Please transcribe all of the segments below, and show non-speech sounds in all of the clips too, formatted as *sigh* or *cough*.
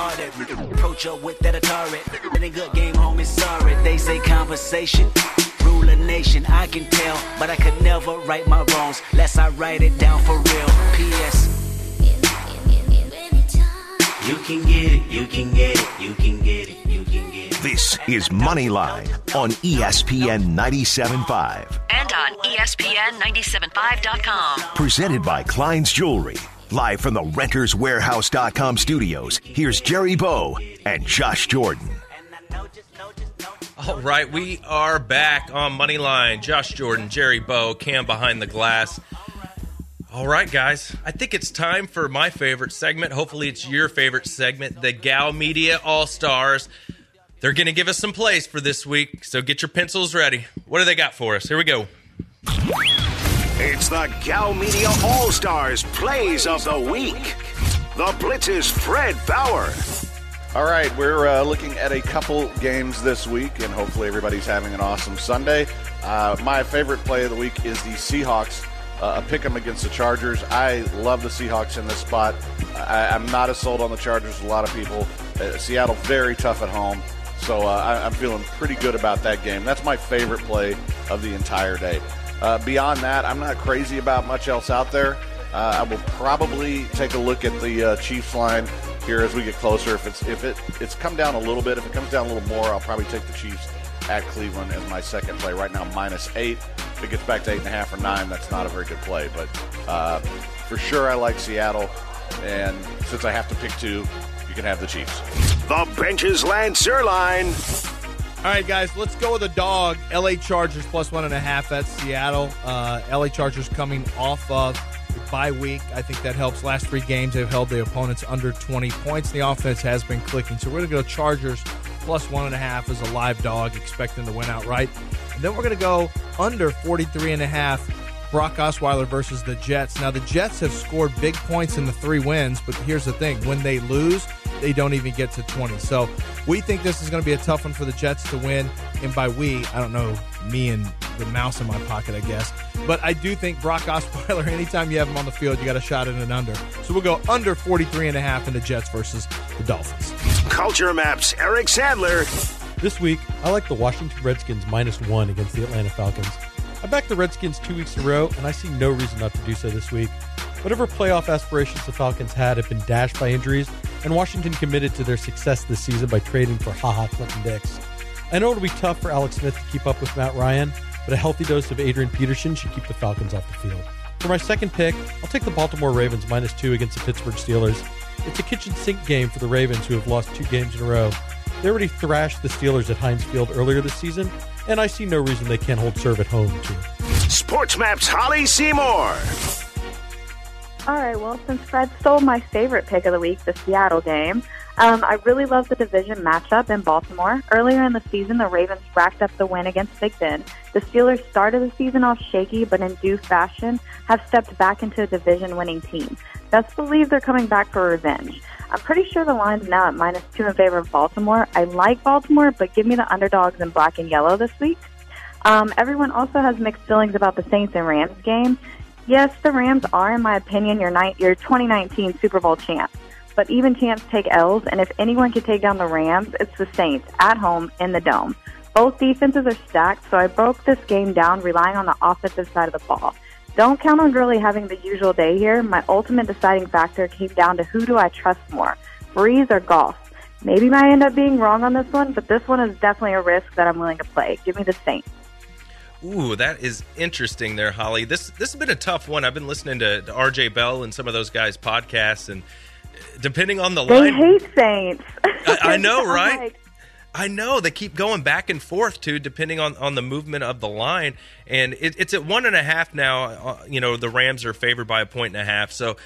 Approach her with that Atari. Any good game, homie, sorry. They say conversation. Rule a nation, I can tell, but I could never right my wrongs, lest I write it down for real. P.S. You can get it, you can get it, you can get it, you can get it. This is Moneyline on ESPN 97.5. And on E ESPN975.com. Presented by Klein's Jewelry. Live from the renterswarehouse.com studios, here's Jerry Bow and Josh Jordan. All right, we are back on Moneyline. Josh Jordan, Jerry Bow, Cam behind the glass. All right, guys, I think it's time for my favorite segment. Hopefully, it's your favorite segment, the Gow Media All Stars. They're going to give us some plays for this week, so get your pencils ready. What do they got for us? Here we go. It's the Gow Media All Stars Plays of the Week. The Blitz's Fred Faour. All right, we're uh, looking at a couple games this week, and hopefully everybody's having an awesome Sunday. Uh, my favorite play of the week is the Seahawks. Uh, a pick 'em against the Chargers. I love the Seahawks in this spot. I, I'm not as sold on the Chargers as a lot of people. Uh, Seattle very tough at home, so uh, I, I'm feeling pretty good about that game. That's my favorite play of the entire day. Uh, beyond that, I'm not crazy about much else out there. Uh, I will probably take a look at the uh, Chiefs line here as we get closer. If it's if it it's come down a little bit, if it comes down a little more, I'll probably take the Chiefs at Cleveland as my second play. Right now, minus eight. If it gets back to eight and a half or nine, that's not a very good play. But uh, for sure, I like Seattle. And since I have to pick two, you can have the Chiefs. The Bench's Lance Zierlein. All right, guys, let's go with a dog. LA Chargers plus one and a half at Seattle. Uh, LA Chargers coming off of a bye week. I think that helps. Last three games, they've held the opponents under 20 points. The offense has been clicking. So we're going to go Chargers plus one and a half as a live dog, expecting to win outright. And then we're going to go under 43 and a half. Brock Osweiler versus the Jets. Now, the Jets have scored big points in the three wins, but here's the thing when they lose, they don't even get to 20. So we think this is going to be a tough one for the Jets to win. And by we, I don't know, me and the mouse in my pocket, I guess. But I do think Brock Osweiler, *laughs* anytime you have him on the field, you got a shot at an under. So we'll go under 43 and a half in the Jets versus the Dolphins. Culture Maps, Eric Sandler. This week, I like the Washington Redskins minus one against the Atlanta Falcons. I backed the Redskins two weeks in a row, and I see no reason not to do so this week. Whatever playoff aspirations the Falcons had have been dashed by injuries, and Washington committed to their success this season by trading for Ha Ha Clinton-Dix. I know it'll be tough for Alex Smith to keep up with Matt Ryan, but a healthy dose of Adrian Peterson should keep the Falcons off the field. For my second pick, I'll take the Baltimore Ravens minus two against the Pittsburgh Steelers. It's a kitchen sink game for the Ravens, who have lost two games in a row. They already thrashed the Steelers at Heinz Field earlier this season, and I see no reason they can't hold serve at home, too. Sports Maps, Holly Seymour. All right, well, since Fred stole my favorite pick of the week, the Seattle game, um, I really love the division matchup in Baltimore. Earlier in the season, the Ravens racked up the win against Big Ben. The Steelers started the season off shaky, but in due fashion have stepped back into a division winning team. Best believe they're coming back for revenge. I'm pretty sure the line's now at minus two in favor of Baltimore. I like Baltimore, but give me the underdogs in black and yellow this week. Um, everyone also has mixed feelings about the Saints and Rams game. Yes, the Rams are, in my opinion, your, ni- your 2019 Super Bowl champs. But even champs take L's, and if anyone can take down the Rams, it's the Saints at home in the dome. Both defenses are stacked, so I broke this game down relying on the offensive side of the ball. Don't count on Gurley having the usual day here. My ultimate deciding factor came down to who do I trust more, Brees or Goff. Maybe I end up being wrong on this one, but this one is definitely a risk that I'm willing to play. Give me the Saints. Ooh, that is interesting there, Holly. This this has been a tough one. I've been listening to, to RJ Bell and some of those guys' podcasts, and depending on the They line, hate Saints. I, I *laughs* know, right? like, I know they keep going back and forth too, depending on, on the movement of the line, and it, it's at one and a half now. Uh, you know, the Rams are favored by a point and a half, so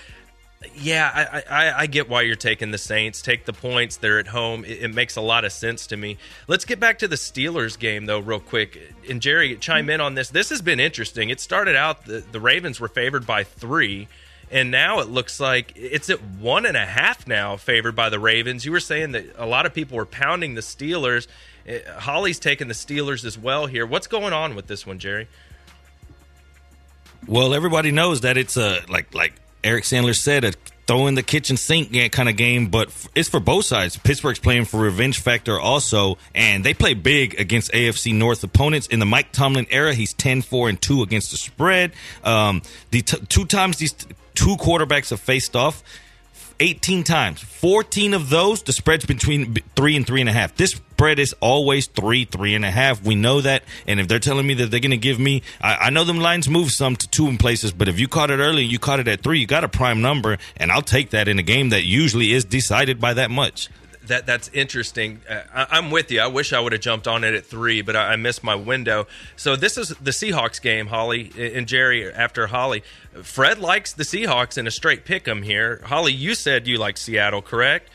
yeah, I, I, I get why you're taking the Saints. Take the points; they're at home. It, it makes a lot of sense to me. Let's get back to the Steelers game though, real quick. And Jerry, chime in on this. This has been interesting. It started out the, the Ravens were favored by three. And now it looks like it's at one and a half now, favored by the Ravens. You were saying that a lot of people were pounding the Steelers. Uh, Holly's taking the Steelers as well here. What's going on with this one, Jerry? Well, everybody knows that it's a like like Eric Sandler said, a throw in the kitchen sink kind of game, but it's for both sides. Pittsburgh's playing for revenge factor also, and they play big against AFC North opponents. In the Mike Tomlin era, he's 10 4 and 2 against the spread. Um, the t- two times these two quarterbacks have faced off. 18 times. 14 of those, the spread's between three and three and a half. This spread is always three, three and a half. We know that. And if they're telling me that they're going to give me, I, I, know them lines move some to two in places, but if you caught it early and you caught it at three, you got a prime number, and I'll take that in a game that usually is decided by that much that that's interesting. Uh, I, am with you. I wish I would have jumped on it at three, but I, I, missed my window. So this is the Seahawks game, Holly and Jerry. After Holly, Fred likes the Seahawks in a straight pick 'em here. Holly, you said you like Seattle, correct?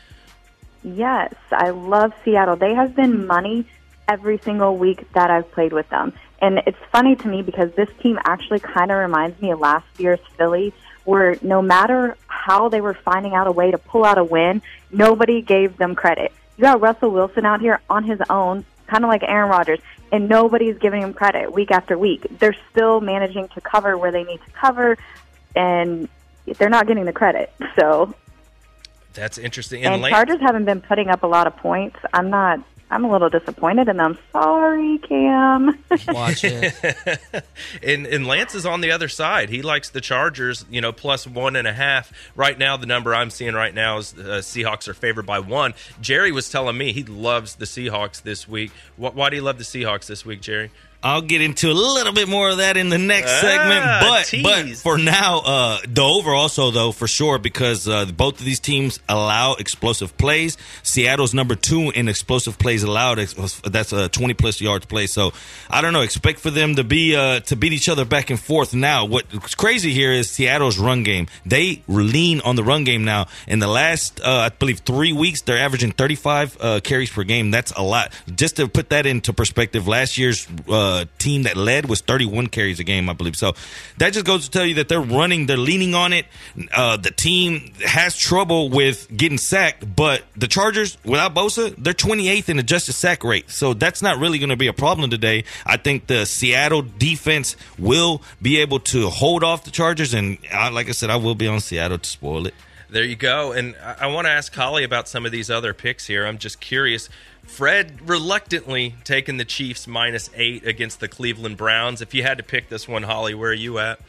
Yes, I love Seattle. They have been money every single week that I've played with them. And it's funny to me because this team actually kind of reminds me of last year's Philly, where no matter how they were finding out a way to pull out a win, nobody gave them credit. You got Russell Wilson out here on his own, kind of like Aaron Rodgers, and nobody's giving him credit week after week. They're still managing to cover where they need to cover, and they're not getting the credit. So that's interesting. And, and Chargers haven't been putting up a lot of points. I'm not I'm a little disappointed in them. Sorry, Cam. Watch it. *laughs* and, and Lance is on the other side. He likes the Chargers, you know, plus one and a half. Right now, the number I'm seeing right now is uh, Seahawks are favored by one. Jerry was telling me he loves the Seahawks this week. Why, why do you love the Seahawks this week, Jerry? I'll get into a little bit more of that in the next ah, segment, but tease. but for now, uh, the over also though for sure because uh, both of these teams allow explosive plays. Seattle's number two in explosive plays allowed. That's a twenty plus yards play. So I don't know. Expect for them to be uh, to beat each other back and forth. Now, what's crazy here is Seattle's run game. They lean on the run game now. In the last, uh, I believe, three weeks, they're averaging thirty five uh, carries per game. That's a lot. Just to put that into perspective, last year's uh, team that led was 31 carries a game, I believe. So that just goes to tell you that they're running, they're leaning on it. Uh, the team has trouble with getting sacked, but the Chargers, without Bosa, they're 28th in adjusted sack rate. So that's not really going to be a problem today. I think the Seattle defense will be able to hold off the Chargers, and uh, like I said, I will be on Seattle to spoil it. There you go. And I, I want to ask Holly about some of these other picks here. I'm just curious. Fred reluctantly taking the Chiefs minus eight against the Cleveland Browns. If you had to pick this one, Holly, where are you at?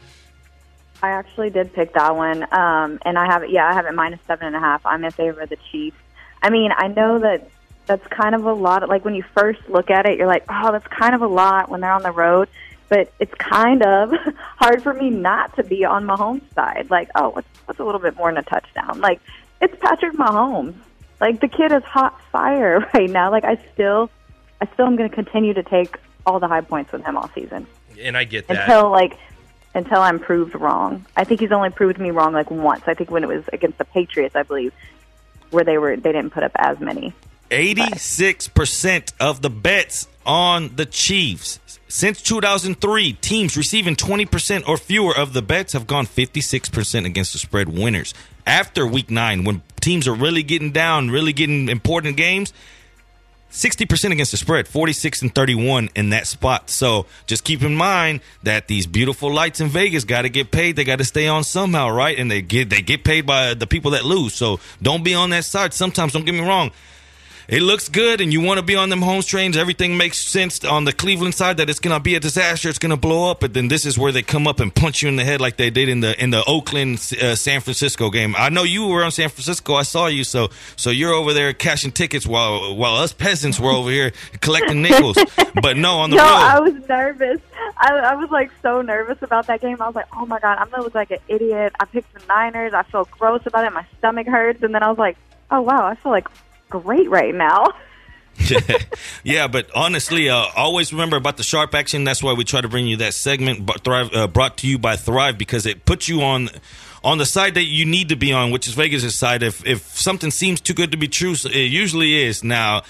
I actually did pick that one, um, and I have it. Yeah, I have it minus seven and a half. I'm in favor of the Chiefs. I mean, I know that that's kind of a lot. Like when you first look at it, you're like, oh, that's kind of a lot when they're on the road. But it's kind of *laughs* hard for me not to be on Mahomes' side. Like, oh, what's, what's a little bit more than a touchdown? Like, it's Patrick Mahomes. Like the kid is hot fire *laughs* right now. Like I still, I still am going to continue to take all the high points with him all season. And I get that until like until I'm proved wrong. I think he's only proved me wrong like once. I think when it was against the Patriots, I believe, where they were they didn't put up as many. Eighty-six percent of the bets on the Chiefs since 2003, teams receiving 20% or fewer of the bets have gone 56% against the spread winners. After week nine, when teams are really getting down, really getting important games, 60% against the spread, 46 and 31 in that spot. So just keep in mind that these beautiful lights in Vegas got to get paid. They got to stay on somehow, right? And they get they get paid by the people that lose. So don't be on that side. Sometimes, don't get me wrong, it looks good and you want to be on them home trains, everything makes sense on the Cleveland side that it's going to be a disaster, it's going to blow up, but then this is where they come up and punch you in the head like they did in the in the Oakland uh, San Francisco game. I know you were on San Francisco, I saw you, so so you're over there cashing tickets while while us peasants were over here collecting nickels. *laughs* But no, on the no, road. I was nervous. I, I was like so nervous about that game. I was like, oh my god, I'm gonna look like an idiot. I picked the Niners. I feel gross about it. My stomach hurts, and then I was like, oh wow, I feel like great right now. *laughs* *laughs* yeah, but honestly, uh, always remember about the sharp action. That's why we try to bring you that segment Thrive, uh, brought to you by Thrive because it puts you on on the side that you need to be on, which is Vegas' side. If if something seems too good to be true, it usually is. Now,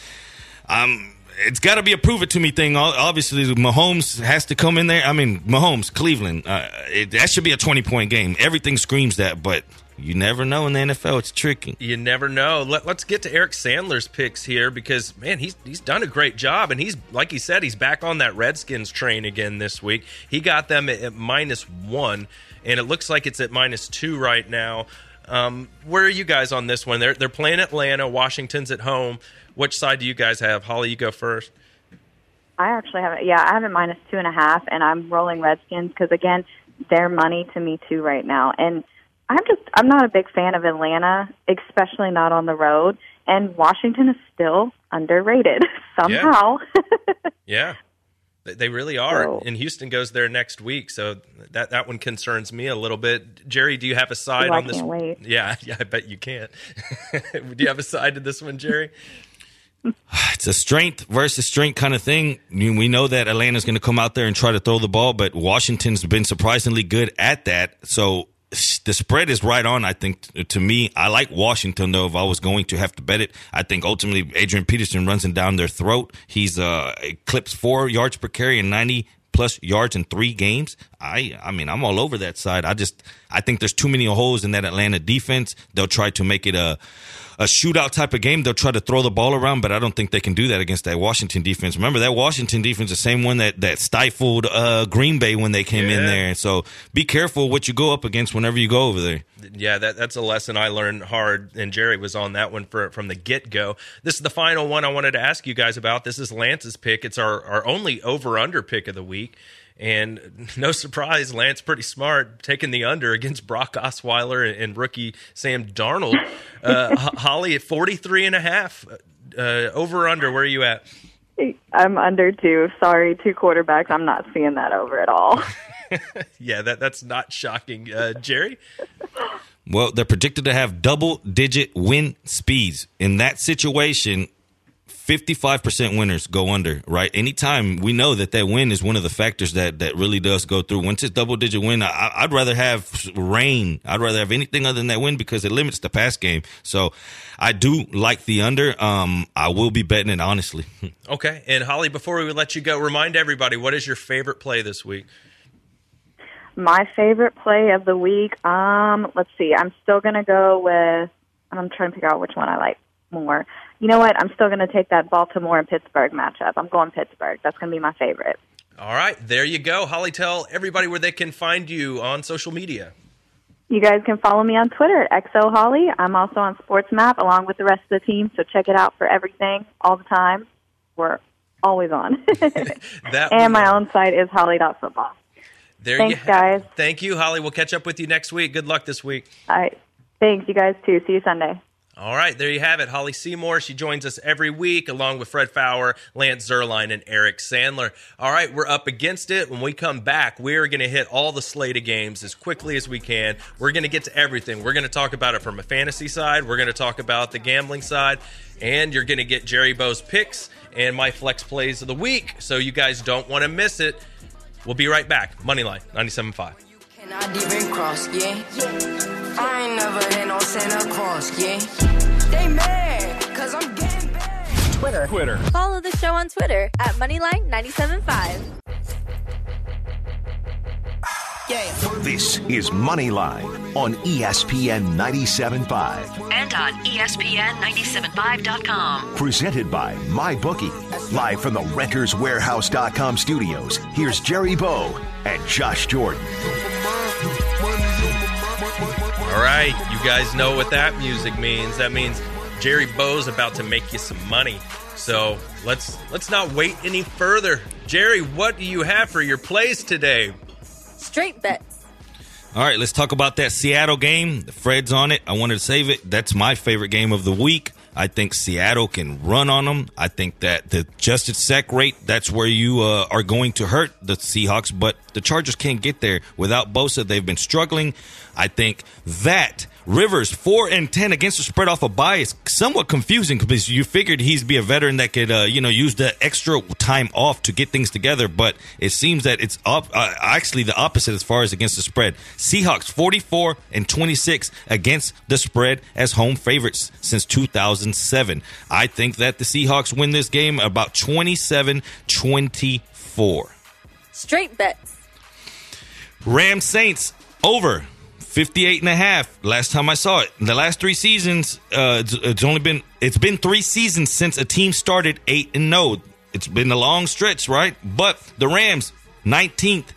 um, it's got to be a prove it to me thing. Obviously, Mahomes has to come in there. I mean, Mahomes, Cleveland, uh, it, that should be a twenty point game. Everything screams that, but you never know in the NFL. It's tricky. You never know. Let, us get to Eric Sandler's picks here because man, he's he's done a great job, and he's like he said, he's back on that Redskins train again this week. He got them at, at minus one, and it looks like it's at minus two right now. Um, where are you guys on this one? They're they're playing Atlanta. Washington's at home. Which side do you guys have? Holly, you go first. I actually have it. Yeah, I have it minus two and a half, and I'm rolling Redskins because again, they're money to me too right now. And I'm just I'm not a big fan of Atlanta, especially not on the road. And Washington is still underrated *laughs* somehow. *laughs* Yeah. yeah. They really are, so, and Houston goes there next week, so that that one concerns me a little bit. Jerry, do you have a side oh, on this? Wait. Yeah, *laughs* yeah, I bet you can't. do you have a side to this one, Jerry? *sighs* It's a strength versus strength kind of thing. We know that Atlanta's going to come out there and try to throw the ball, but Washington's been surprisingly good at that. So the spread is right on. I think to me, I like Washington though. If I was going to have to bet it, I think ultimately Adrian Peterson runs it down their throat. He's uh clips four yards per carry and ninety plus yards in three games. I I mean I'm all over that side. I just I think there's too many holes in that Atlanta defense. They'll try to make it a a shootout type of game, they'll try to throw the ball around, but I don't think they can do that against that Washington defense. Remember that Washington defense, the same one that that stifled uh, Green Bay when they came yeah. in there. So be careful what you go up against whenever you go over there. Yeah, that, that's a lesson I learned hard, and Jerry was on that one for, from the get go. This is the final one I wanted to ask you guys about. This is Lance's pick. It's our, our only over under pick of the week. And *laughs* no surprise, Lance pretty smart, taking the under against Brock Osweiler and, rookie Sam Darnold. *laughs* Uh, Holly at 43 and a half. Uh, over under, where are you at? I'm under two. Sorry, two quarterbacks. I'm not seeing that over at all. *laughs* yeah, that that's not shocking. Uh, Jerry? Well, they're predicted to have double digit win speeds. In that situation, 55% winners go under, right? Anytime we know that that win is one of the factors that, that really does go through. Once it's double digit win, I, would rather have rain. I'd rather have anything other than that win because it limits the pass game. So I do like the under. Um, I will be betting it honestly. *laughs* okay. And Holly, before we let you go, remind everybody what is your favorite play this week? My favorite play of the week. Um, let's see. I'm still going to go with, I'm trying to figure out which one I like more you know what? I'm still going to take that Baltimore and Pittsburgh matchup. I'm going Pittsburgh. That's going to be my favorite. All right, there you go. Holly, tell everybody where they can find you on social media. You guys can follow me on Twitter at XO Holly. I'm also on SportsMap along with the rest of the team, so check it out for everything all the time. We're always on. *laughs* and my own site is holly.football. There Thanks, you guys. Thank you, Holly. We'll catch up with you next week. Good luck this week. All right. Thanks, you guys, too. See you Sunday. All right, there you have it. Holly Seymour. She joins us every week along with Fred Faour, Lance Zierlein, and Eric Sandler. All right, we're up against it. When we come back, we're going to hit all the slate of games as quickly as we can. We're going to get to everything. We're going to talk about it from a fantasy side, we're going to talk about the gambling side, and you're going to get Jerry Bow's picks and my flex plays of the week. So you guys don't want to miss it. We'll be right back. Moneyline 97.5. Not even cross, yeah. I ain't never had no Santa Claus, yeah. They mad, cause I'm getting back. Twitter. Twitter. Follow the show on Twitter at Moneyline975. This is Moneyline on ESPN 97.5. And on ESPN975.com. Presented by MyBookie. Live from the RentersWarehouse.com studios, here's Jerry Bow and Josh Jordan. All right, you guys know what that music means. That means Jerry Bow's about to make you some money. So let's let's not wait any further. Jerry, what do you have for your plays today? Straight bets. All right, let's talk about that Seattle game. The Fred's on it. I wanted to save it. That's my favorite game of the week. I think Seattle can run on them. I think that the adjusted sack rate, that's where you uh, are going to hurt the Seahawks, but the Chargers can't get there without Bosa. They've been struggling. I think that Rivers four and ten against the spread off a bias, somewhat confusing because you figured he'd be a veteran that could uh, you know use the extra time off to get things together, but it seems that it's up, uh, actually the opposite as far as against the spread. Seahawks forty four and twenty six against the spread as home favorites since two thousand seven. I think that the Seahawks win this game about 27-24. Straight bets. Ram Saints over 58 and a half last time I saw it. The last 3 seasons, uh, it's, it's, only been it's been 3 seasons since a team started 8 and no. It's been a long stretch, right? But the Rams 19th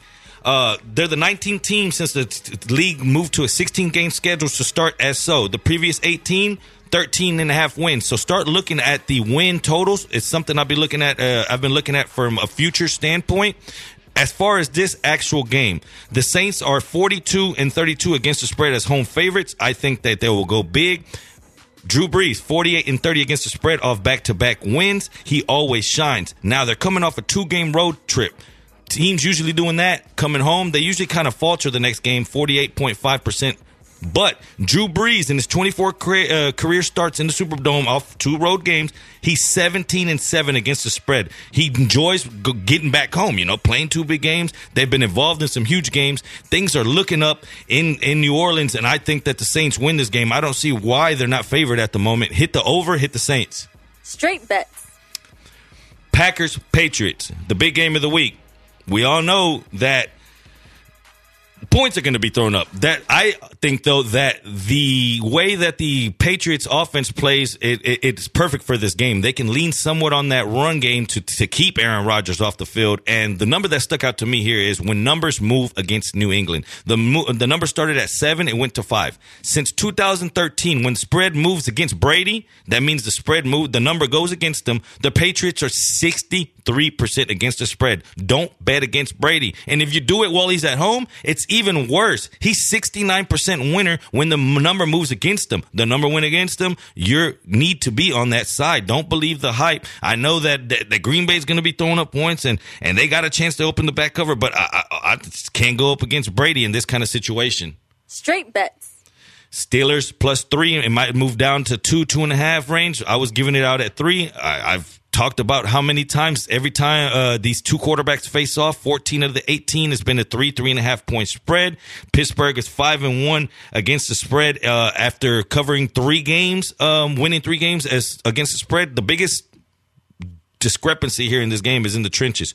Uh, they're the 19th team since the t- league moved to a 16 game schedule to start as so. The previous 18, 13 and a half wins. So start looking at the win totals. It's something I'll be looking at. Uh, I've been looking at from a future standpoint. As far as this actual game, the Saints are 42 and 32 against the spread as home favorites. I think that they will go big. Drew Brees, 48 and 30 against the spread off back to back wins. He always shines. Now they're coming off a two game road trip. Teams usually doing that coming home, they usually kind of falter the next game, 48.5% but Drew Brees in his 24 career, uh, career starts in the Superdome off two road games, he's 17 and 7 against the spread. He enjoys getting back home, you know, playing two big games. They've been involved in some huge games. Things are looking up in in New Orleans and I think that the Saints win this game. I don't see why they're not favored at the moment. Hit the over, hit the Saints. Straight bets. Packers Patriots, the big game of the week. We all know that points are going to be thrown up. That I think though that the way that the Patriots offense plays, it, it, it's perfect for this game. They can lean somewhat on that run game to to keep Aaron Rodgers off the field. And the number that stuck out to me here is when numbers move against New England. The the number started at seven, it went to five. Since 2013, when spread moves against Brady, that means the spread move, the number goes against them. The Patriots are 63% against the spread. Don't bet against Brady. And if you do it while he's at home, it's even worse. He's 69% winner when the number moves against him. The number went against him. You need to be on that side. Don't believe the hype. I know that, that, that Green Bay is going to be throwing up points and, and they got a chance to open the back cover, but I, I, I can't go up against Brady in this kind of situation. Straight bets. Steelers plus three. It might move down to two, two and a half range. I was giving it out at three. I, I've talked about how many times every time uh, these two quarterbacks face off 14 of the 18 has been a three three and a half point spread pittsburgh is five and one against the spread uh, after covering three games um, winning three games as against the spread the biggest discrepancy here in this game is in the trenches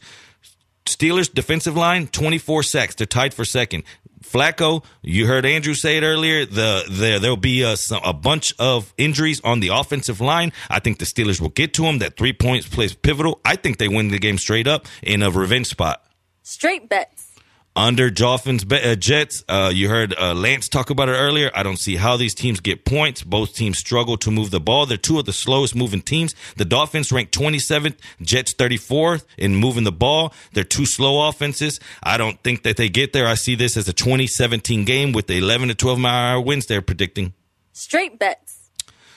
Steelers defensive line 24 sacks they're tied for second Flacco, you heard Andrew say it earlier. The, the there'll be a, a bunch of injuries on the offensive line. I think the Steelers will get to him. That three points plays pivotal. I think they win the game straight up in a revenge spot. Straight bets under Dolphins uh, Jets. Uh, you heard uh, Lance talk about it earlier. I don't see how these teams get points. Both teams struggle to move the ball. They're two of the slowest moving teams. The Dolphins rank 27th, Jets 34th in moving the ball. They're two slow offenses. I don't think that they get there. I see this as a 2017 game with the 11 to 12 mile hour winds they're predicting. Straight bets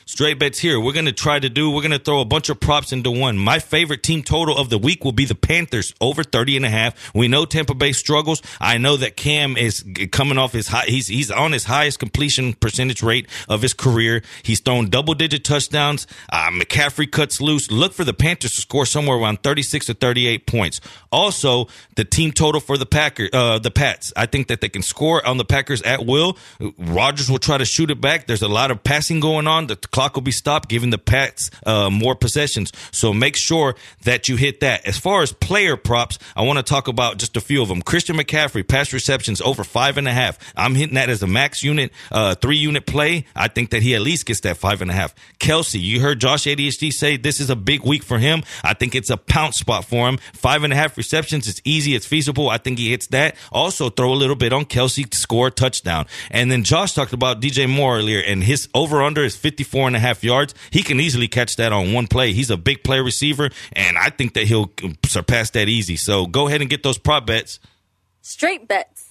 straight bets here. We're going to try to do, we're going to throw a bunch of props into one. My favorite team total of the week will be the Panthers over 30 and a half. We know Tampa Bay struggles. I know that Cam is coming off his high, he's, he's on his highest completion percentage rate of his career. He's thrown double digit touchdowns. Uh, McCaffrey cuts loose. Look for the Panthers to score somewhere around 36 or 38 points. Also, the team total for the Packers, uh, the Pats. I think that they can score on the Packers at will. Rodgers will try to shoot it back. There's a lot of passing going on. The clock will be stopped, giving the Pats uh, more possessions. So make sure that you hit that. As far as player props, I want to talk about just a few of them. Christian McCaffrey, pass receptions over five and a half. I'm hitting that as a max unit, uh, three unit play. I think that he at least gets that five and a half. Kelce, you heard Josh ADHD say this is a big week for him. I think it's a pounce spot for him. Five and a half receptions. It's easy. It's feasible. I think he hits that. Also throw a little bit on Kelce to score a touchdown. And then Josh talked about DJ Moore earlier and his over under is 54 and a half yards. He can easily catch that on one play. He's a big play receiver, and I think that he'll surpass that easy. So go ahead and get those prop bets. Straight bets.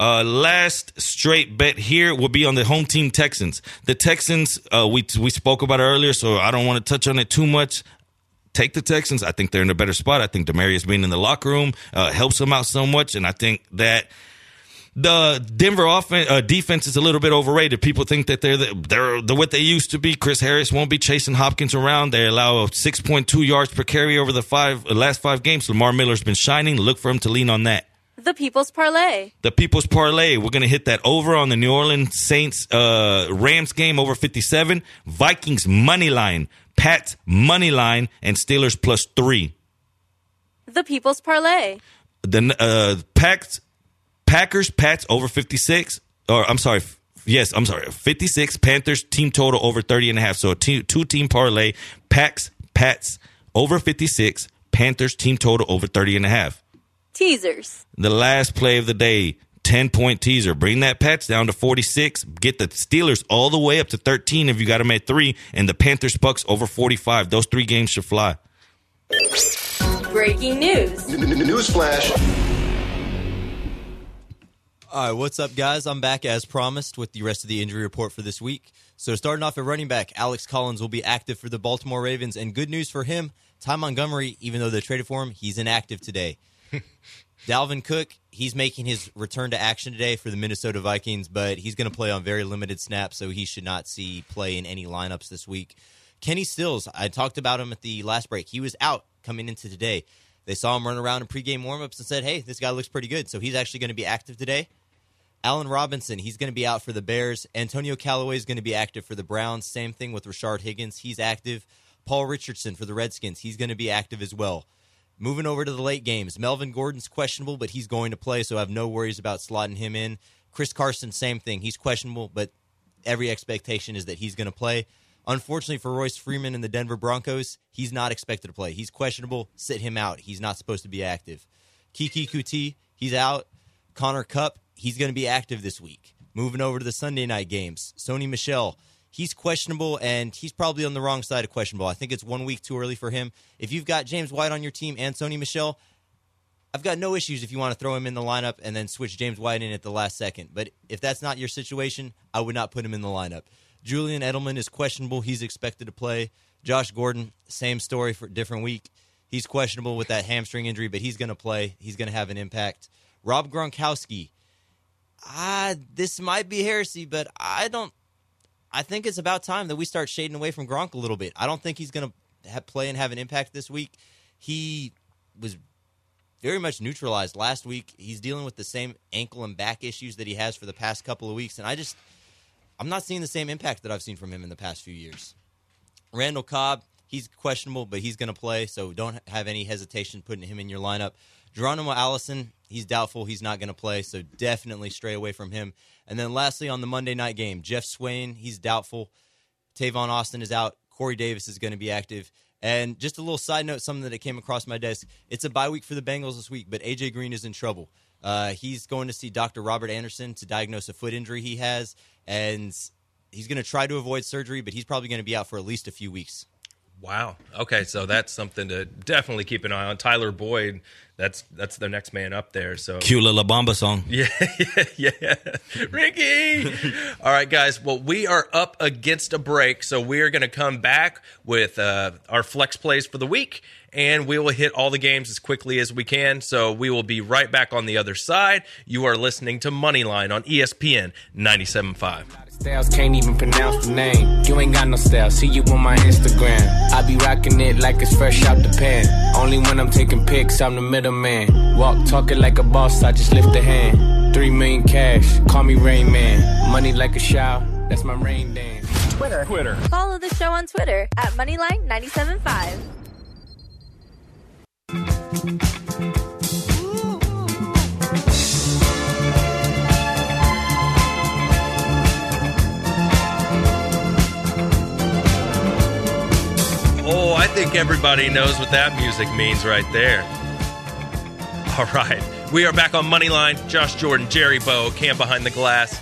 Uh, last straight bet here will be on the home team Texans. The Texans, uh, we we spoke about earlier, so I don't want to touch on it too much. Take the Texans. I think they're in a better spot. I think Demaryius being in the locker room uh, helps them out so much, and I think that the Denver offense uh, defense is a little bit overrated. People think that they're the, they're the, what they used to be. Chris Harris won't be chasing Hopkins around. They allow 6.2 yards per carry over the five uh, last five games. Lamar Miller's been shining. Look for him to lean on that. The People's Parlay. The People's Parlay. We're going to hit that over on the New Orleans Saints uh, Rams game over 57. Vikings money line, Pats money line, and Steelers plus three. The People's Parlay. The uh, Pats Packers, Pats over 56. Or I'm sorry. Yes, I'm sorry. 56. Panthers team total over 30 and a half. So a two, two team parlay. Packs, Pats over 56. Panthers team total over 30 and a half. Teasers. The last play of the day. 10 point teaser. Bring that Pats down to 46. Get the Steelers all the way up to 13 if you got them at three. And the Panthers Bucks over 45. Those three games should fly. Breaking news. Newsflash. All right, what's up, guys? I'm back as promised with the rest of the injury report for this week. So, starting off at running back, Alex Collins will be active for the Baltimore Ravens. And good news for him Ty Montgomery, even though they traded for him, he's inactive today. *laughs* Dalvin Cook, he's making his return to action today for the Minnesota Vikings, but he's going to play on very limited snaps, so he should not see play in any lineups this week. Kenny Stills, I talked about him at the last break. He was out coming into today. They saw him run around in pregame warmups and said, hey, this guy looks pretty good. So he's actually going to be active today. Allen Robinson, he's going to be out for the Bears. Antonio Callaway is going to be active for the Browns. Same thing with Rashard Higgins. He's active. Paul Richardson for the Redskins, he's going to be active as well. Moving over to the late games, Melvin Gordon's questionable, but he's going to play, so I have no worries about slotting him in. Chris Carson, same thing. He's questionable, but every expectation is that he's going to play. Unfortunately for Royce Freeman and the Denver Broncos, he's not expected to play. He's questionable. Sit him out. He's not supposed to be active. Keke Coutee, he's out. Cooper Kupp, he's going to be active this week. Moving over to the Sunday night games, Sony Michel, he's questionable and he's probably on the wrong side of questionable. I think it's one week too early for him. If you've got James White on your team and Sony Michel, I've got no issues if you want to throw him in the lineup and then switch James White in at the last second. But if that's not your situation, I would not put him in the lineup. Julian Edelman is questionable. He's expected to play. Josh Gordon, same story for different week. He's questionable with that hamstring injury, but he's going to play. He's going to have an impact. Rob Gronkowski, ah, this might be heresy, but I don't. I think it's about time that we start shading away from Gronk a little bit. I don't think he's going to play and have an impact this week. He was very much neutralized last week. He's dealing with the same ankle and back issues that he has for the past couple of weeks, and I just I'm not seeing the same impact that I've seen from him in the past few years. Randall Cobb, he's questionable, but he's going to play, so don't have any hesitation putting him in your lineup. Geronimo Allison, he's doubtful. He's not going to play, so definitely stray away from him. And then lastly, on the Monday night game, Geoff Swaim, he's doubtful. Tavon Austin is out. Corey Davis is going to be active. And just a little side note, something that came across my desk. It's a bye week for the Bengals this week, but AJ Green is in trouble. Uh, he's going to see Dr. Robert Anderson to diagnose a foot injury he has, and he's going to try to avoid surgery, but he's probably going to be out for at least a few weeks. Wow. Okay, so that's something to definitely keep an eye on. Tyler Boyd, that's that's the next man up there. So cute little Bamba song. *laughs* Yeah, yeah, yeah. Ricky. All right, guys. Well, we are up against a break, so we are going to come back with uh, our flex plays for the week, and we will hit all the games as quickly as we can. So we will be right back on the other side. You are listening to Moneyline on ESPN 97.5. Styles can't even pronounce the name. You ain't got no style. See you on my Instagram. I be rocking it like it's fresh out the pan. Only when I'm taking pics, I'm the middleman. Walk talking like a boss, I just lift a hand. Three million cash, call me Rain Man. Money like a shower, that's my rain dance. Twitter. Twitter. Follow the show on Twitter at Moneyline975. I think everybody knows what that music means right there. All right. We are back on Moneyline. Josh Jordan, Jerry Bow, Cam Behind the Glass.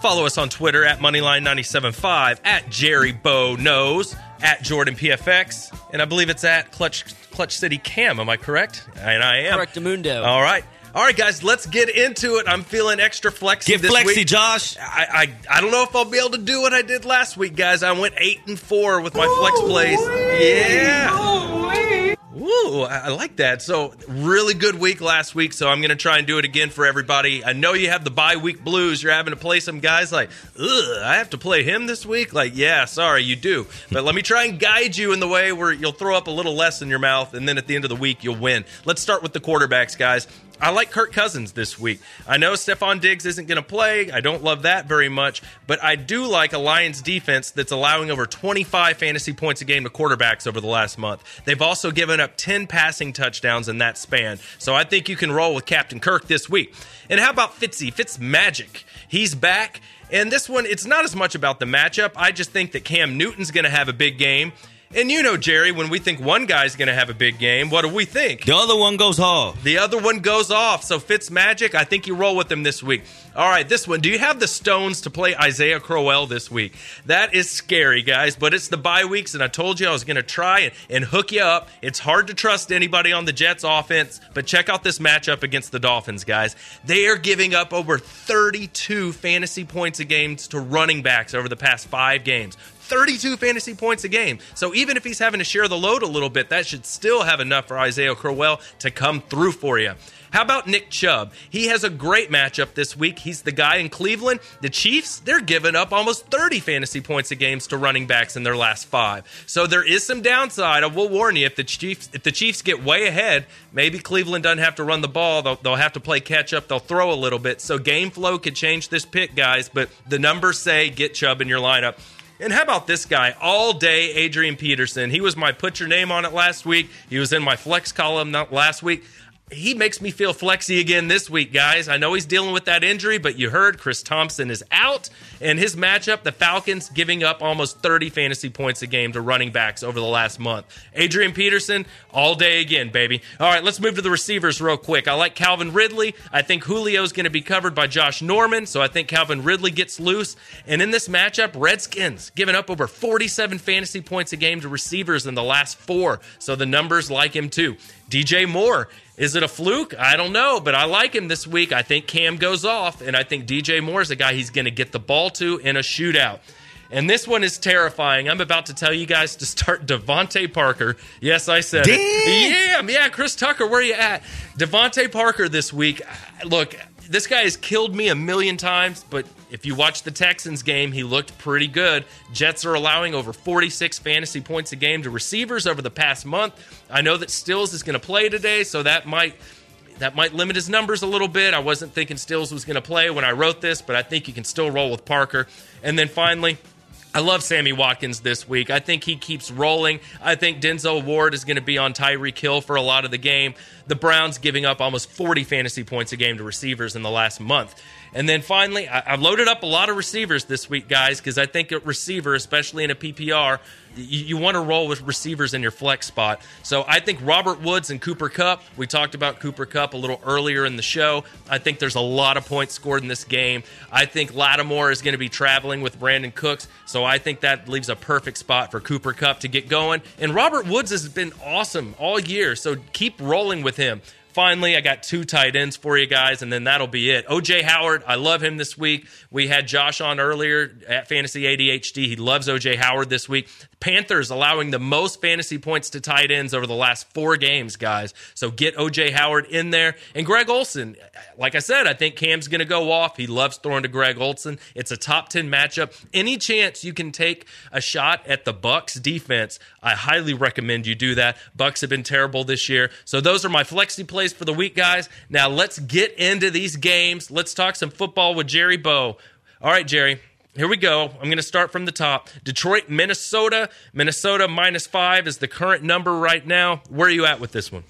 Follow us on Twitter at Moneyline975, at Jerry Bow Knows, at Jordan PFX, and I believe it's at Clutch Clutch City Cam. Am I correct? And I am. Correct, Mundo. All right. All right, guys, let's get into it. I'm feeling extra flexy Get this flexy, week. Josh. I, I I don't know if I'll be able to do what I did last week, guys. I went eight and four with my flex plays. Yeah. Ooh, I I like that. So, really good week last week. So, I'm going to try and do it again for everybody. I know you have the bye week blues. You're having to play some guys like, ugh, I have to play him this week. Like, yeah, sorry, you do. But let me try and guide you in the way where you'll throw up a little less in your mouth, and then at the end of the week, you'll win. Let's start with the quarterbacks, guys. I like Kirk Cousins this week. I know Stefon Diggs isn't going to play. I don't love that very much, but I do like a Lions defense that's allowing over 25 fantasy points a game to quarterbacks over the last month. They've also given up 10 passing touchdowns in that span. So I think you can roll with Captain Kirk this week. And how about Fitzy? Fitz Magic. He's back. And this one, it's not as much about the matchup. I just think that Cam Newton's going to have a big game. And you know, Jerry, when we think one guy's going to have a big game, what do we think? The other one goes off. The other one goes off. So Fitz Magic, I think you roll with him this week. All right, this one. Do you have the stones to play Isaiah Crowell this week? That is scary, guys, but it's the bye weeks, and I told you I was going to try and, and hook you up. It's hard to trust anybody on the Jets offense, but check out this matchup against the Dolphins, guys. They are giving up over 32 fantasy points a game to running backs over the past five games. 32 fantasy points a game. So even if he's having to share the load a little bit, that should still have enough for Isaiah Crowell to come through for you. How about Nick Chubb? He has a great matchup this week. He's the guy in Cleveland. The Chiefs, they're giving up almost 30 fantasy points a game to running backs in their last five. So there is some downside. I will warn you if the Chiefs if the Chiefs get way ahead, maybe Cleveland doesn't have to run the ball. They'll, they'll have to play catch up. They'll throw a little bit. So game flow could change this pick, guys. But the numbers say get Chubb in your lineup. And how about this guy all day, Adrian Peterson? He was my put your name on it last week. He was in my flex column last week he makes me feel flexy again this week, guys. I know he's dealing with that injury, but you heard Chris Thompson is out, and his matchup, the Falcons giving up almost 30 fantasy points a game to running backs over the last month. Adrian Peterson, all day again, baby. All right, let's move to the receivers real quick. I like Calvin Ridley. I think Julio's going to be covered by Josh Norman, so I think Calvin Ridley gets loose. And in this matchup, Redskins giving up over 47 fantasy points a game to receivers in the last four, so the numbers like him too. DJ Moore is it a fluke? I don't know, but I like him this week. I think Cam goes off, and I think DJ Moore is a guy he's going to get the ball to in a shootout. And this one is terrifying. I'm about to tell you guys to start DeVante Parker. Yes, I said Damn. it. Yeah, yeah, Chris Tucker, where you at? DeVante Parker this week. Look, this guy has killed me a million times, but if you watch the Texans game, he looked pretty good. Jets are allowing over 46 fantasy points a game to receivers over the past month. I know that Stills is going to play today, so that might that might limit his numbers a little bit. I wasn't thinking Stills was going to play when I wrote this, but I think you can still roll with Parker. And then finally, I love Sammy Watkins this week. I think he keeps rolling. I think Denzel Ward is going to be on Tyreek Hill for a lot of the game. The Browns giving up almost 40 fantasy points a game to receivers in the last month. And then finally, I, have loaded up a lot of receivers this week, guys, because I think a receiver, especially in a PPR, you, you want to roll with receivers in your flex spot. So I think Robert Woods and Cooper Kupp, We talked about Cooper Kupp a little earlier in the show. I think there's a lot of points scored in this game. I think Lattimore is going to be traveling with Brandin Cooks, so I think that leaves a perfect spot for Cooper Kupp to get going. And Robert Woods has been awesome all year, so keep rolling with him. Finally, I got two tight ends for you guys, and then that'll be it. OJ Howard, I love him this week. We had Josh on earlier at Fantasy ADHD. He loves OJ Howard this week. Panthers allowing the most fantasy points to tight ends over the last four games, guys. So get OJ Howard in there. And Greg Olsen, like I said, I think Cam's going to go off. He loves throwing to Greg Olsen. It's a top 10 matchup. Any chance you can take a shot at the Bucks defense, I highly recommend you do that. Bucks have been terrible this year. So those are my flexi plays for the week, guys. Now let's get into these games. Let's talk some football with Jerry Bow. All right, Jerry. Here we go. I'm going to start from the top. Detroit, Minnesota. Minnesota minus five is the current number right now. Where are you at with this one?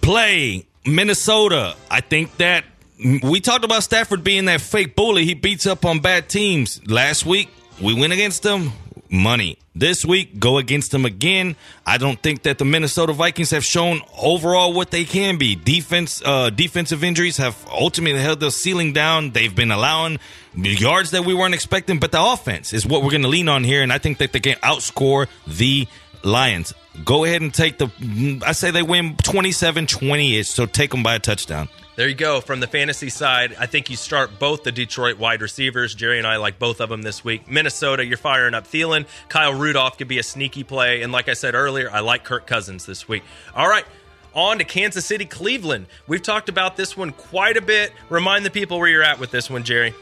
Play Minnesota. I think that we talked about Stafford being that fake bully. He beats up on bad teams. Last week, we went against them money. This week, go against them again. I don't think that the Minnesota Vikings have shown overall what they can be. Defense, uh, defensive injuries have ultimately held the ceiling down. They've been allowing yards that we weren't expecting, but the offense is what we're going to lean on here, and I think that they can outscore the Lions. Go ahead and take the. I say they win 27 20 so take them by a touchdown. There you go. From the fantasy side, I think you start both the Detroit wide receivers. Jerry and I like both of them this week. Minnesota, you're firing up Thielen. Kyle Rudolph could be a sneaky play. And like I said earlier, I like Kirk Cousins this week. All right. On to Kansas City, Cleveland. We've talked about this one quite a bit. Remind the people where you're at with this one, Jerry.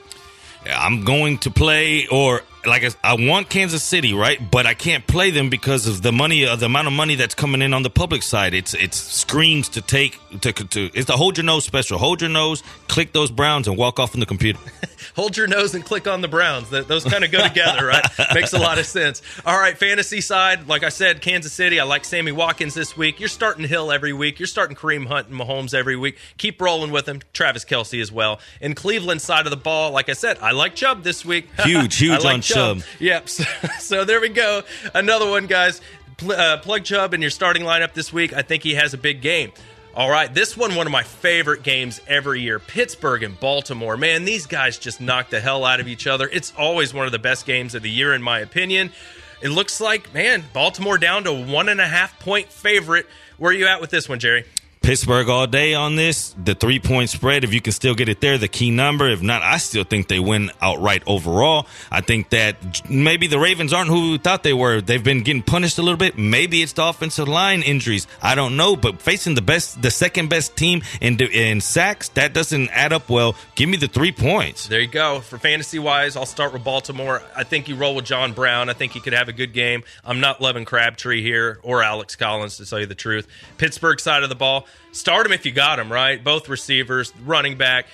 I'm going to play, or like I I want Kansas City, right? But I can't play them because of the money, uh, the amount of money that's coming in on the public side. It's it's screams to take to to. It's the hold your nose special. Hold your nose, click those Browns, and walk off from the computer. *laughs* hold your nose and click on the Browns. Those kind of go together, right? *laughs* Makes a lot of sense. All right, fantasy side, like I said, Kansas City. I like Sammy Watkins this week. You're starting Hill every week. You're starting Kareem Hunt and Mahomes every week. Keep rolling with them. Travis Kelce as well. In Cleveland side of the ball, like I said, I like Chubb this week. *laughs* Huge, huge like on Chubb. Yep. *laughs* So, so there we go. Another one, guys. Pl- uh, plug Chubb in your starting lineup this week. I think he has a big game. All right, this one, one of my favorite games every year Pittsburgh and Baltimore. Man, these guys just knock the hell out of each other. It's always one of the best games of the year, in my opinion. It looks like, man, Baltimore down to one and a half point favorite. Where are you at with this one, Jerry? Pittsburgh all day on this. The three point spread, if you can still get it there, the key number. If not, I still think they win outright overall. I think that maybe the Ravens aren't who we thought they were. They've been getting punished a little bit. Maybe it's the offensive line injuries. I don't know. But facing the best, the second best team in, in sacks, that doesn't add up well. Give me the three points. There you go. For fantasy wise, I'll start with Baltimore. I think you roll with John Brown. I think he could have a good game. I'm not loving Crabtree here or Alex Collins, to tell you the truth. Pittsburgh side of the ball start him if you got him, right. Both receivers, running back.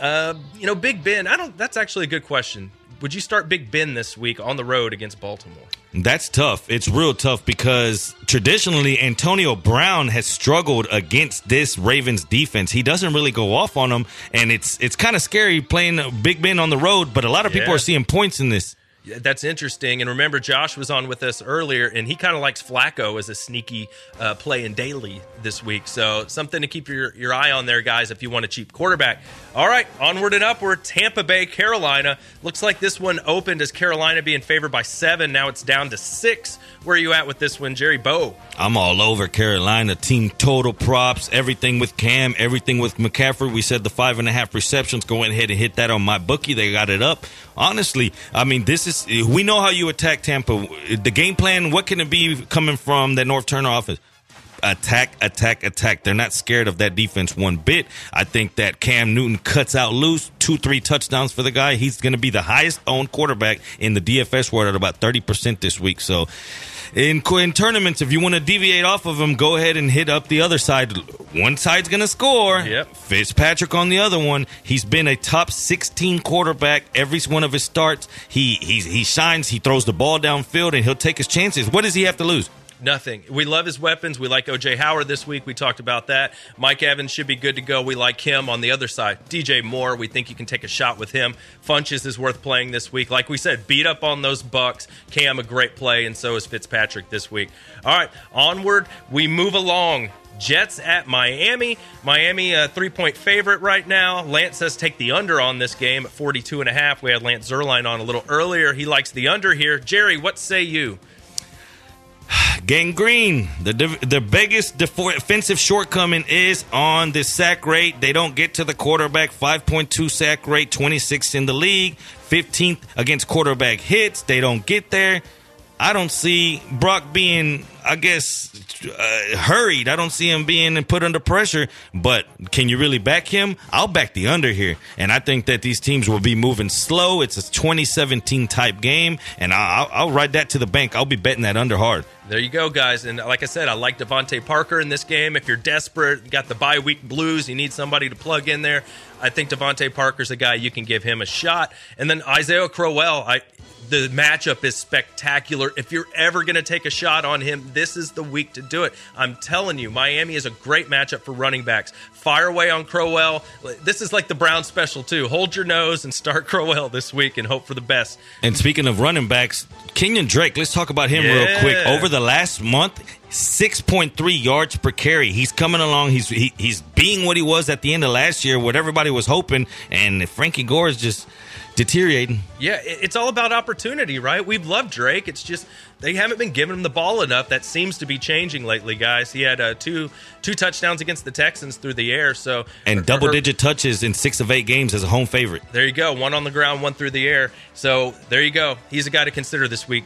Uh, you know, Big Ben. I don't. That's actually a good question. Would you start Big Ben this week on the road against Baltimore? That's tough. It's real tough because traditionally Antonio Brown has struggled against this Ravens defense. He doesn't really go off on them, and it's it's kind of scary playing Big Ben on the road. But a lot of people are seeing points in this. That's interesting. And remember, Josh was on with us earlier, and he kind of likes Flacco as a sneaky uh, play in daily this week. So something to keep your, your eye on there, guys, if you want a cheap quarterback. All right, onward and upward. Tampa Bay, Carolina. Looks like this one opened as Carolina being favored by seven. Now it's down to six. Where are you at with this one, Jerry Bow? I'm all over Carolina. Team total props, everything with Cam, everything with McCaffrey. We said the five and a half receptions. Go ahead and hit that on my bookie. They got it up. Honestly, I mean, this is we know how you attack Tampa. The game plan. What can it be coming from that Norv Turner offense? Attack, attack, attack. They're not scared of that defense one bit. I think that Cam Newton cuts out loose, two, three touchdowns for the guy. He's going to be the highest owned quarterback in the DFS world at about 30% this week. So, in, in tournaments, if you want to deviate off of him, go ahead and hit up the other side. One side's going to score. Yep. Fitzpatrick on the other one. He's been a top 16 quarterback every one of his starts. He he he shines. He throws the ball downfield, and he'll take his chances. What does he have to lose? Nothing. We love his weapons. We like OJ Howard this week. We talked about that. Mike Evans should be good to go. We like him on the other side. DJ Moore, we think you can take a shot with him. Funchess is worth playing this week. Like we said, beat up on those Bucs. Cam a great play, and so is Fitzpatrick this week. All right, onward. We move along. Jets at Miami. Miami, a three point favorite right now. Lance says take the under on this game at 42 and a half. We had Lance Zierlein on a little earlier. He likes the under here. Jerry, what say you? *sighs* Gangrene. The the biggest defensive shortcoming is on the sack rate. They don't get to the quarterback. 5.2 sack rate, 26th in the league, 15th against quarterback hits. They don't get there. I don't see Brock being, I guess, uh, hurried. I don't see him being put under pressure. But can you really back him? I'll back the under here. And I think that these teams will be moving slow. It's a 2017 type game. And I'll, I'll ride that to the bank. I'll be betting that under hard. There you go, guys. And like I said, I like DeVante Parker in this game. If you're desperate, got the bye week blues, you need somebody to plug in there. I think DeVante Parker's a guy you can give him a shot. And then Isaiah Crowell, I the matchup is spectacular. If you're ever going to take a shot on him, this is the week to do it. I'm telling you, Miami is a great matchup for running backs. Fire away on Crowell. This is like the Brown special, too. Hold your nose and start *laughs* Crowell this week and hope for the best. And speaking of running backs, Kenyan Drake, let's talk about him real quick. Over the last month, 6.3 yards per carry. He's coming along. He's he, he's being what he was at the end of last year, what everybody was hoping. And Frankie Gore is just deteriorating. Yeah, it's all about opportunity, right? We've loved Drake. It's just they haven't been giving him the ball enough. That seems to be changing lately, guys. He had uh, two two touchdowns against the Texans through the air. So And double digit touches in six of eight games as a home favorite. There you go. One on the ground, one through the air. So there you go. He's a guy to consider this week.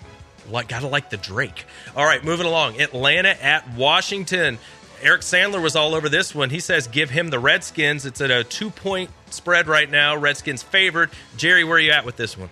Like, gotta like the Drake. All right, moving along. Atlanta at Washington. Eric Sandler was all over this one. He says give him the Redskins. It's at a two point spread right now. Redskins favored. Jerry, where are you at with this one?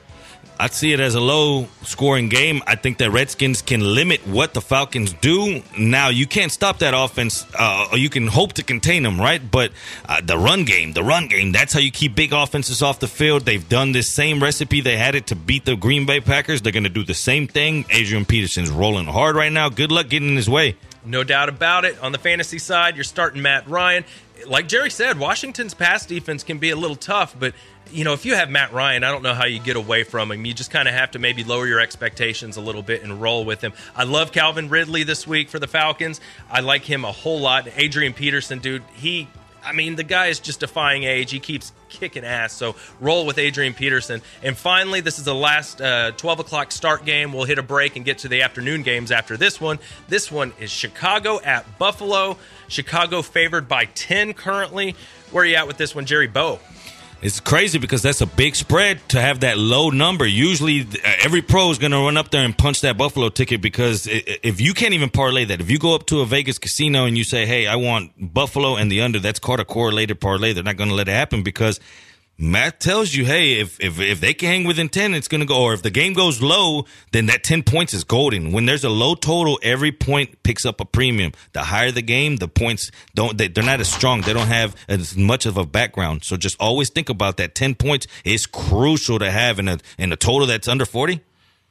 I see it as a low scoring game. I think that Redskins can limit what the Falcons do. Now, you can't stop that offense. Uh, you can hope to contain them, right? But uh, the run game, the run game, that's how you keep big offenses off the field. They've done this same recipe. They had it to beat the Green Bay Packers. They're going to do the same thing. Adrian Peterson's rolling hard right now. Good luck getting in his way. No doubt about it. On the fantasy side, you're starting Matt Ryan. Like Jerry said, Washington's pass defense can be a little tough, but you know, if you have Matt Ryan, I don't know how you get away from him. You just kind of have to maybe lower your expectations a little bit and roll with him. I love Calvin Ridley this week for the Falcons. I like him a whole lot. Adrian Peterson, dude, he I mean, the guy is just defying age. He keeps kicking ass. So roll with Adrian Peterson. And finally, this is the last uh, 12 o'clock start game. We'll hit a break and get to the afternoon games after this one. This one is Chicago at Buffalo. Chicago favored by 10 currently. Where are you at with this one, Jerry Bow? It's crazy because that's a big spread to have that low number. Usually, uh, every pro is going to run up there and punch that Buffalo ticket because if you can't even parlay that, if you go up to a Vegas casino and you say, "Hey, I want Buffalo and the under," that's called a correlated parlay. They're not going to let it happen because Matt tells you, hey, if if, if they can hang within ten, it's gonna go. Or if the game goes low, then that ten points is golden. When there's a low total, every point picks up a premium. The higher the game, the points don't. They, they're not as strong. They don't have as much of a background. So just always think about that. Ten points is crucial to have in a in a total that's under forty.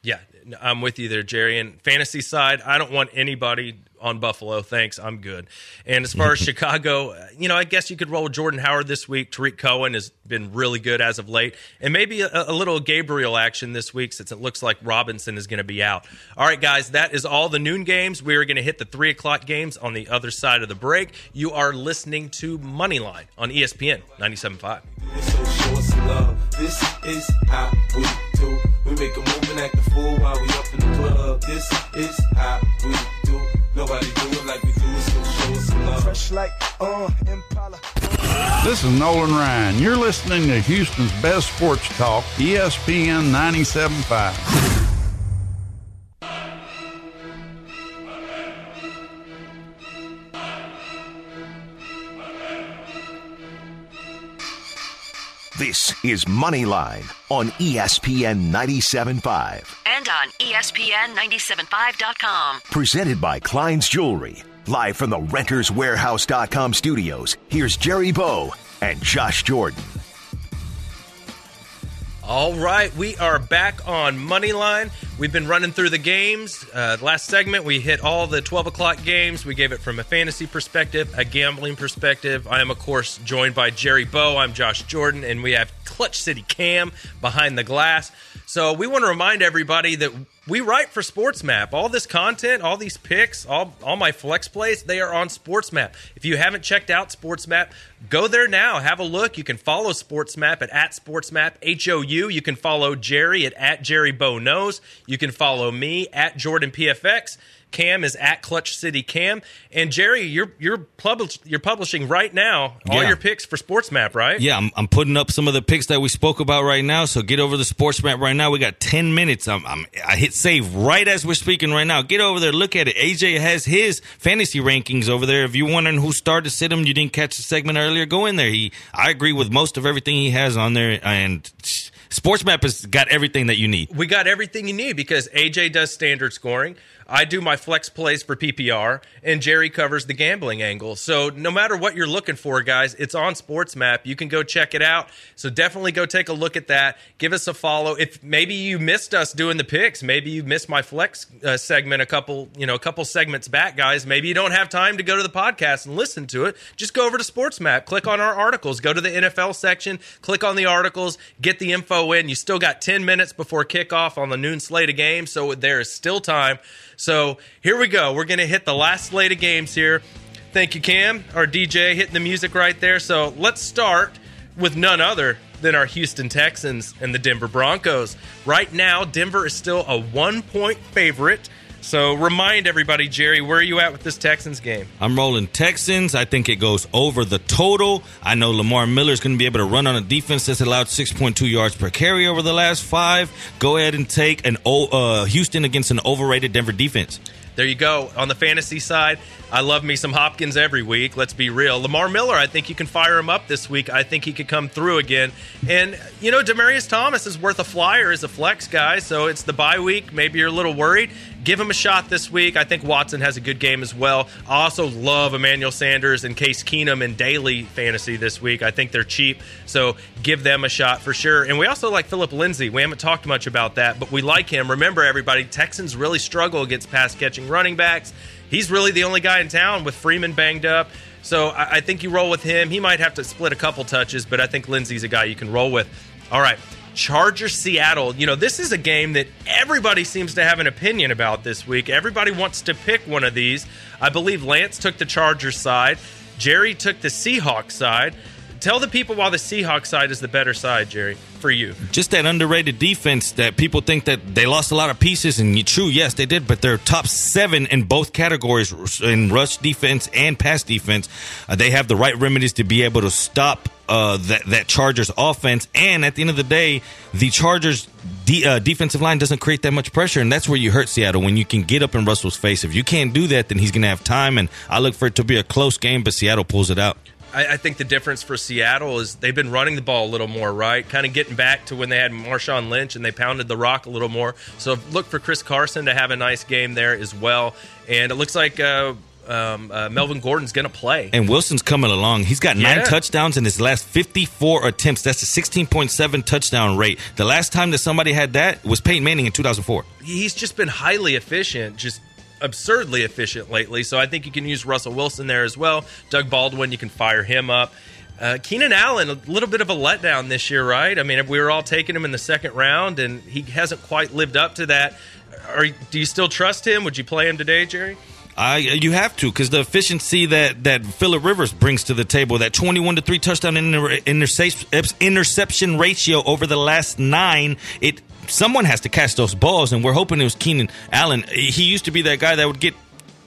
Yeah, I'm with you there, Jerry. And fantasy side, I don't want anybody on Buffalo. Thanks, I'm good. And as far as *laughs* Chicago, you know, I guess you could roll Jordan Howard this week. Tarik Cohen has been really good as of late, and maybe a, a little Gabriel action this week since it looks like Robinson is going to be out. All right, guys, that is all the noon games. We are going to hit the three o'clock games on the other side of the break. You are listening to Moneyline on ESPN 97.5. This is how we do. We make a move and act a fool while we up in the club. This is how we do. Nobody do it like we do it, so show us some love. Fresh like, uh, Impala. This is Nolan Ryan. You're listening to Houston's best sports talk, ESPN 97.5. This is Moneyline on ESPN 97.5. And on ESPN975.com. Presented by Klein's Jewelry. Live from the RentersWarehouse.com studios, here's Jerry Bow and Josh Jordan. All right, we are back on Moneyline. We've been running through the games. Uh, last segment, we hit all the 12 o'clock games. We gave it from a fantasy perspective, a gambling perspective. I am, of course, joined by Jerry Bow. I'm Josh Jordan, and we have Clutch City Cam behind the glass. So we want to remind everybody that we write for SportsMap. All this content, all these picks, all, all my flex plays, they are on SportsMap. If you haven't checked out SportsMap, go there now. Have a look. You can follow SportsMap at, at SportsMap HOU. You can follow Jerry at, at Jerry Knows. You can follow me at Jordan PFX. Cam is at Clutch City Cam. And Jerry, you're you're publish, you're publishing right now all yeah. your picks for SportsMap, right? Yeah, I'm, I'm putting up some of the picks that we spoke about right now. So get over the SportsMap right now. We got 10 minutes. I'm, I'm, i hit save right as we're speaking right now. Get over there, look at it. AJ has his fantasy rankings over there. If you're wondering who started to sit him, you didn't catch the segment earlier. Go in there. He, I agree with most of everything he has on there, and. SportsMap has got everything that you need. We got everything you need because AJ does standard scoring. I do my flex plays for PPR, and Jerry covers the gambling angle. So no matter what you're looking for, guys, it's on SportsMap. You can go check it out. So definitely go take a look at that. Give us a follow. If maybe you missed us doing the picks, maybe you missed my flex uh, segment a couple, you know, a couple segments back, guys. Maybe you don't have time to go to the podcast and listen to it. Just go over to SportsMap, click on our articles, go to the NFL section, click on the articles, get the info in. You still got 10 minutes before kickoff on the noon slate of games, so there is still time. So here we go. We're going to hit the last slate of games here. Thank you, Cam, our DJ, hitting the music right there. So let's start with none other than our Houston Texans and the Denver Broncos. Right now, Denver is still a one point favorite so remind everybody, Jerry, where are you at with this Texans game? I'm rolling Texans. I think it goes over the total. I know Lamar Miller is going to be able to run on a defense that's allowed 6.2 yards per carry over the last five. Go ahead and take an uh, Houston against an overrated Denver defense. There you go. On the fantasy side, I love me some Hopkins every week. Let's be real. Lamar Miller, I think you can fire him up this week. I think he could come through again. And, you know, Demaryius Thomas is worth a flyer as a flex guy. So it's the bye week. Maybe you're a little worried. Give him a shot this week. I think Watson has a good game as well. I also love Emmanuel Sanders and Case Keenum in daily fantasy this week. I think they're cheap. So give them a shot for sure. And we also like Phillip Lindsay. We haven't talked much about that, but we like him. Remember, everybody, Texans really struggle against pass catching running backs. He's really the only guy in town with Freeman banged up. So I, think you roll with him. He might have to split a couple touches, but I think Lindsay's a guy you can roll with. All right. Charger Seattle. You know, this is a game that everybody seems to have an opinion about this week. Everybody wants to pick one of these. I believe Lance took the Chargers side, Jerry took the Seahawks side. Tell the people why the Seahawks side is the better side, Jerry, for you. Just that underrated defense that people think that they lost a lot of pieces, and true, yes, they did, but they're top seven in both categories in rush defense and pass defense. Uh, they have the right remedies to be able to stop uh, that that Chargers offense. And at the end of the day, the Chargers de- uh, defensive line doesn't create that much pressure, and that's where you hurt Seattle when you can get up in Russell's face. If you can't do that, then he's going to have time. And I look for it to be a close game, but Seattle pulls it out. I, I, think the difference for Seattle is they've been running the ball a little more, right? Kind of getting back to when they had Marshawn Lynch and they pounded the rock a little more. So look for Chris Carson to have a nice game there as well. And it looks like. Uh, um, uh, Melvin Gordon's going to play. And Wilson's coming along. He's got nine Yeah. touchdowns in his last 54 attempts. That's a 16.7 touchdown rate. The last time that somebody had that was Peyton Manning in 2004. He's just been highly efficient, just absurdly efficient lately. So I think you can use Russell Wilson there as well. Doug Baldwin, you can fire him up. Uh, Keenan Allen, a little bit of a letdown this year, right? I mean, we were all taking him in the second round, and he hasn't quite lived up to that. Are, do you still trust him? Would you play him today, Jerry? I you have to because the efficiency that that Philip Rivers brings to the table, that twenty-one to three touchdown inter- interception interception ratio over the last nine, it someone has to catch those balls, and we're hoping it was Keenan Allen. He used to be that guy that would get.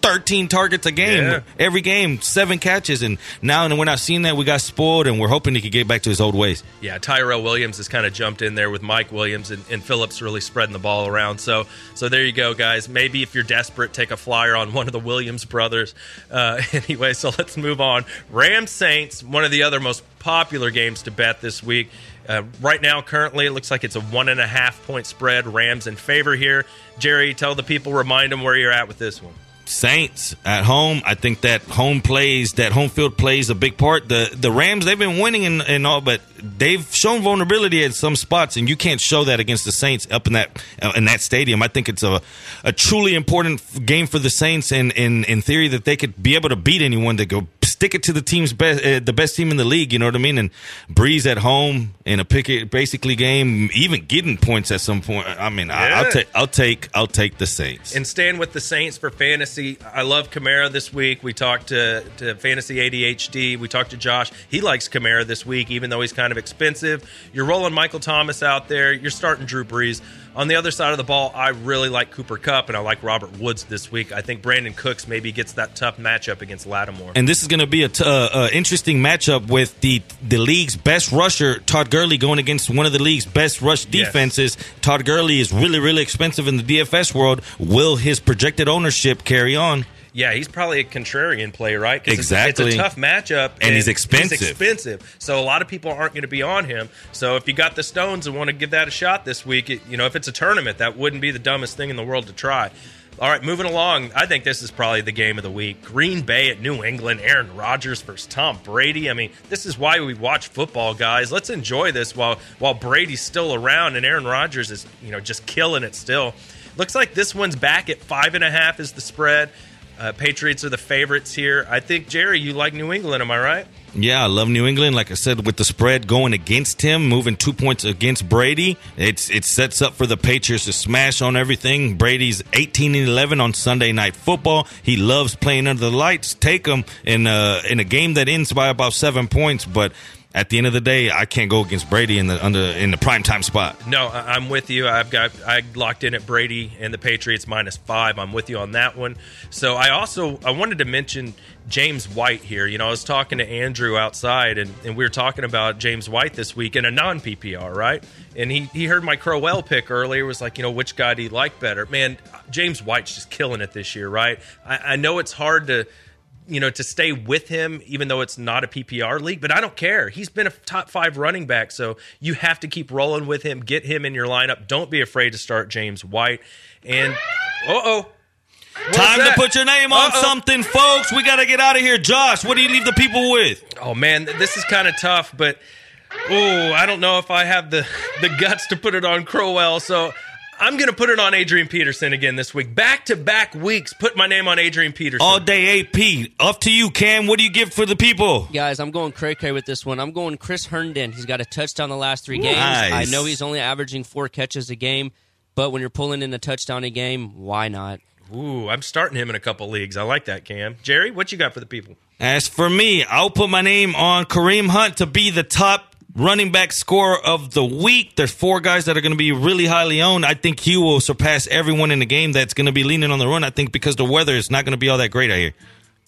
13 targets a game Yeah. every game seven catches and now and we're not seeing that we got spoiled and we're hoping he could get back to his old ways Yeah, Tyrell Williams has kind of jumped in there with Mike Williams, and, and Phillips really spreading the ball around. So, so there you go, guys. Maybe if you're desperate, take a flyer on one of the Williams brothers. Uh, *laughs* anyway, so let's move on. Rams Saints, one of the other most popular games to bet this week. Uh, right now, currently, it looks like it's a one and a half point spread. Rams in favor here. Jerry, tell the people, remind them where you're at with this one. Saints at home. I think that home plays, that home field plays a big part. The the Rams they've been winning and, all, but they've shown vulnerability at some spots, and you can't show that against the Saints up in that uh, in that stadium. I think it's a a truly important game for the Saints, and in in theory that they could be able to beat anyone to go stick it to the team's best, uh, the best team in the league. You know what I mean? And Brees at home in a picket basically game, even getting points at some point. I mean, I, I'll take I'll take I'll take the Saints. And stand with the Saints for fantasy, I love Kamara this week. We talked to, to Fantasy ADHD. We talked to Josh. He likes Kamara this week, even though he's kind of expensive. You're rolling Michael Thomas out there. You're starting Drew Brees. On the other side of the ball, I really like Cooper Kupp and I like Robert Woods this week. I think Brandin Cooks maybe gets that tough matchup against Lattimore. And this is going to be a t- uh, uh, interesting matchup with the the league's best rusher, Todd Gurley, going against one of the league's best rush Yes. defenses. Todd Gurley is really, really expensive in the DFS world. Will his projected ownership carry on? Yeah, he's probably a contrarian play, right? 'Cause it's- Exactly. It's, a tough matchup, And he's expensive. He's expensive, so a lot of people aren't going to be on him. So if you got the stones and want to give that a shot this week, it, you know, if it's a tournament, that wouldn't be the dumbest thing in the world to try. All right, moving along. I think this is probably the game of the week. Green Bay at New England. Aaron Rodgers versus Tom Brady. I mean, this is why we watch football, guys. Let's enjoy this while while Brady's still around and Aaron Rodgers is you know just killing it still. Looks like this one's back at five and a half is the spread. Uh, Patriots are the favorites here. I think Jerry, you like New England, am I right? Yeah, I love New England. Like I said, with the spread going against him, moving two points against Brady, it's it sets up for the Patriots to smash on everything. Brady's eighteen and eleven on Sunday Night Football. He loves playing under the lights. Take him in a in a game that ends by about seven points, but. At the end of the day, I can't go against Brady in the under in the prime time spot. No, I'm with you. I've got I locked in at Brady and the Patriots minus five. I'm with you on that one. So I also I wanted to mention James White here. You know, I was talking to Andrew outside, and, and we were talking about James White this week in a non PPR, right? And he he heard my Crowell pick earlier. Was like, you know, which guy do you like better? Man, James White's just killing it this year, right? I, I know it's hard to you know, to stay with him, even though it's not a PPR league. But I don't care. He's been a top five running back, so you have to keep rolling with him. Get him in your lineup. Don't be afraid to start James White. And uh oh, Time to put your name on something, folks. We got to get out of here. Josh, what do you leave the people with? Oh man, this is kind of tough, but oh, I don't know if I have the the guts to put it on Crowell. So I'm going to put it on Adrian Peterson again this week. Back to back weeks, put my name on Adrian Peterson. All day AP. Up to you, Cam. What do you give for the people? Guys, I'm going cray cray with this one. I'm going Chris Herndon. He's got a touchdown the last three games. Nice. I know he's only averaging four catches a game, but when you're pulling in a touchdown a game, why not? Ooh, I'm starting him in a couple leagues. I like that, Cam. Jerry, what you got for the people? As for me, I'll put my name on Kareem Hunt to be the top running back score of the week. There's four guys that are going to be really highly owned. I think he will surpass everyone in the game that's going to be leaning on the run. I think because the weather is not going to be all that great out here.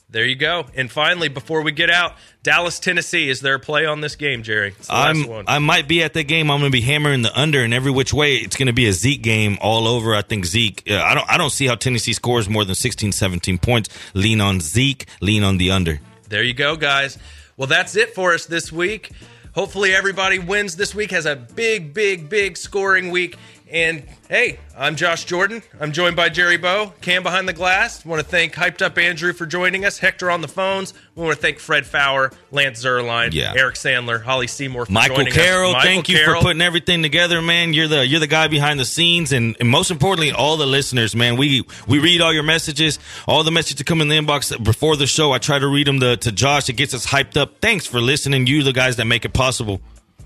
There you go. And finally, before we get out, Dallas, Tennessee. Is there a play on this game, Jerry? I'm, one. I might be at that game. I'm going to be hammering the under in every which way. It's going to be a Zeke game all over. I think Zeke. Uh, I don't. I don't see how Tennessee scores more than 16, 17 points. Lean on Zeke. Lean on the under. There you go, guys. Well, that's it for us this week. Hopefully, everybody wins this week, has a big, big, big scoring week. And hey, I'm Josh Jordan. I'm joined by Jerry Bow, Cam behind the glass. want to thank Hyped Up Andrew for joining us, Hector on the phones. We want to thank Fred Faour, Lance Zierlein, Yeah. Eric Sandler, Holly Seymour for Michael joining Carroll, us. Michael thank you for putting everything together, man. You're the you're the guy behind the scenes, and, and most importantly, all the listeners, man. We we read all your messages, all the messages that come in the inbox before the show. I try to read them to, to Josh. It gets us hyped up. Thanks for listening. You the guys that make it possible.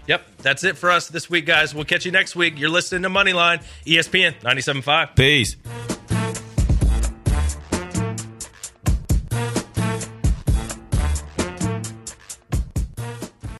Yep, that's it for us this week, guys. We'll catch you next week. You're listening to Moneyline, ESPN 97.5. Peace.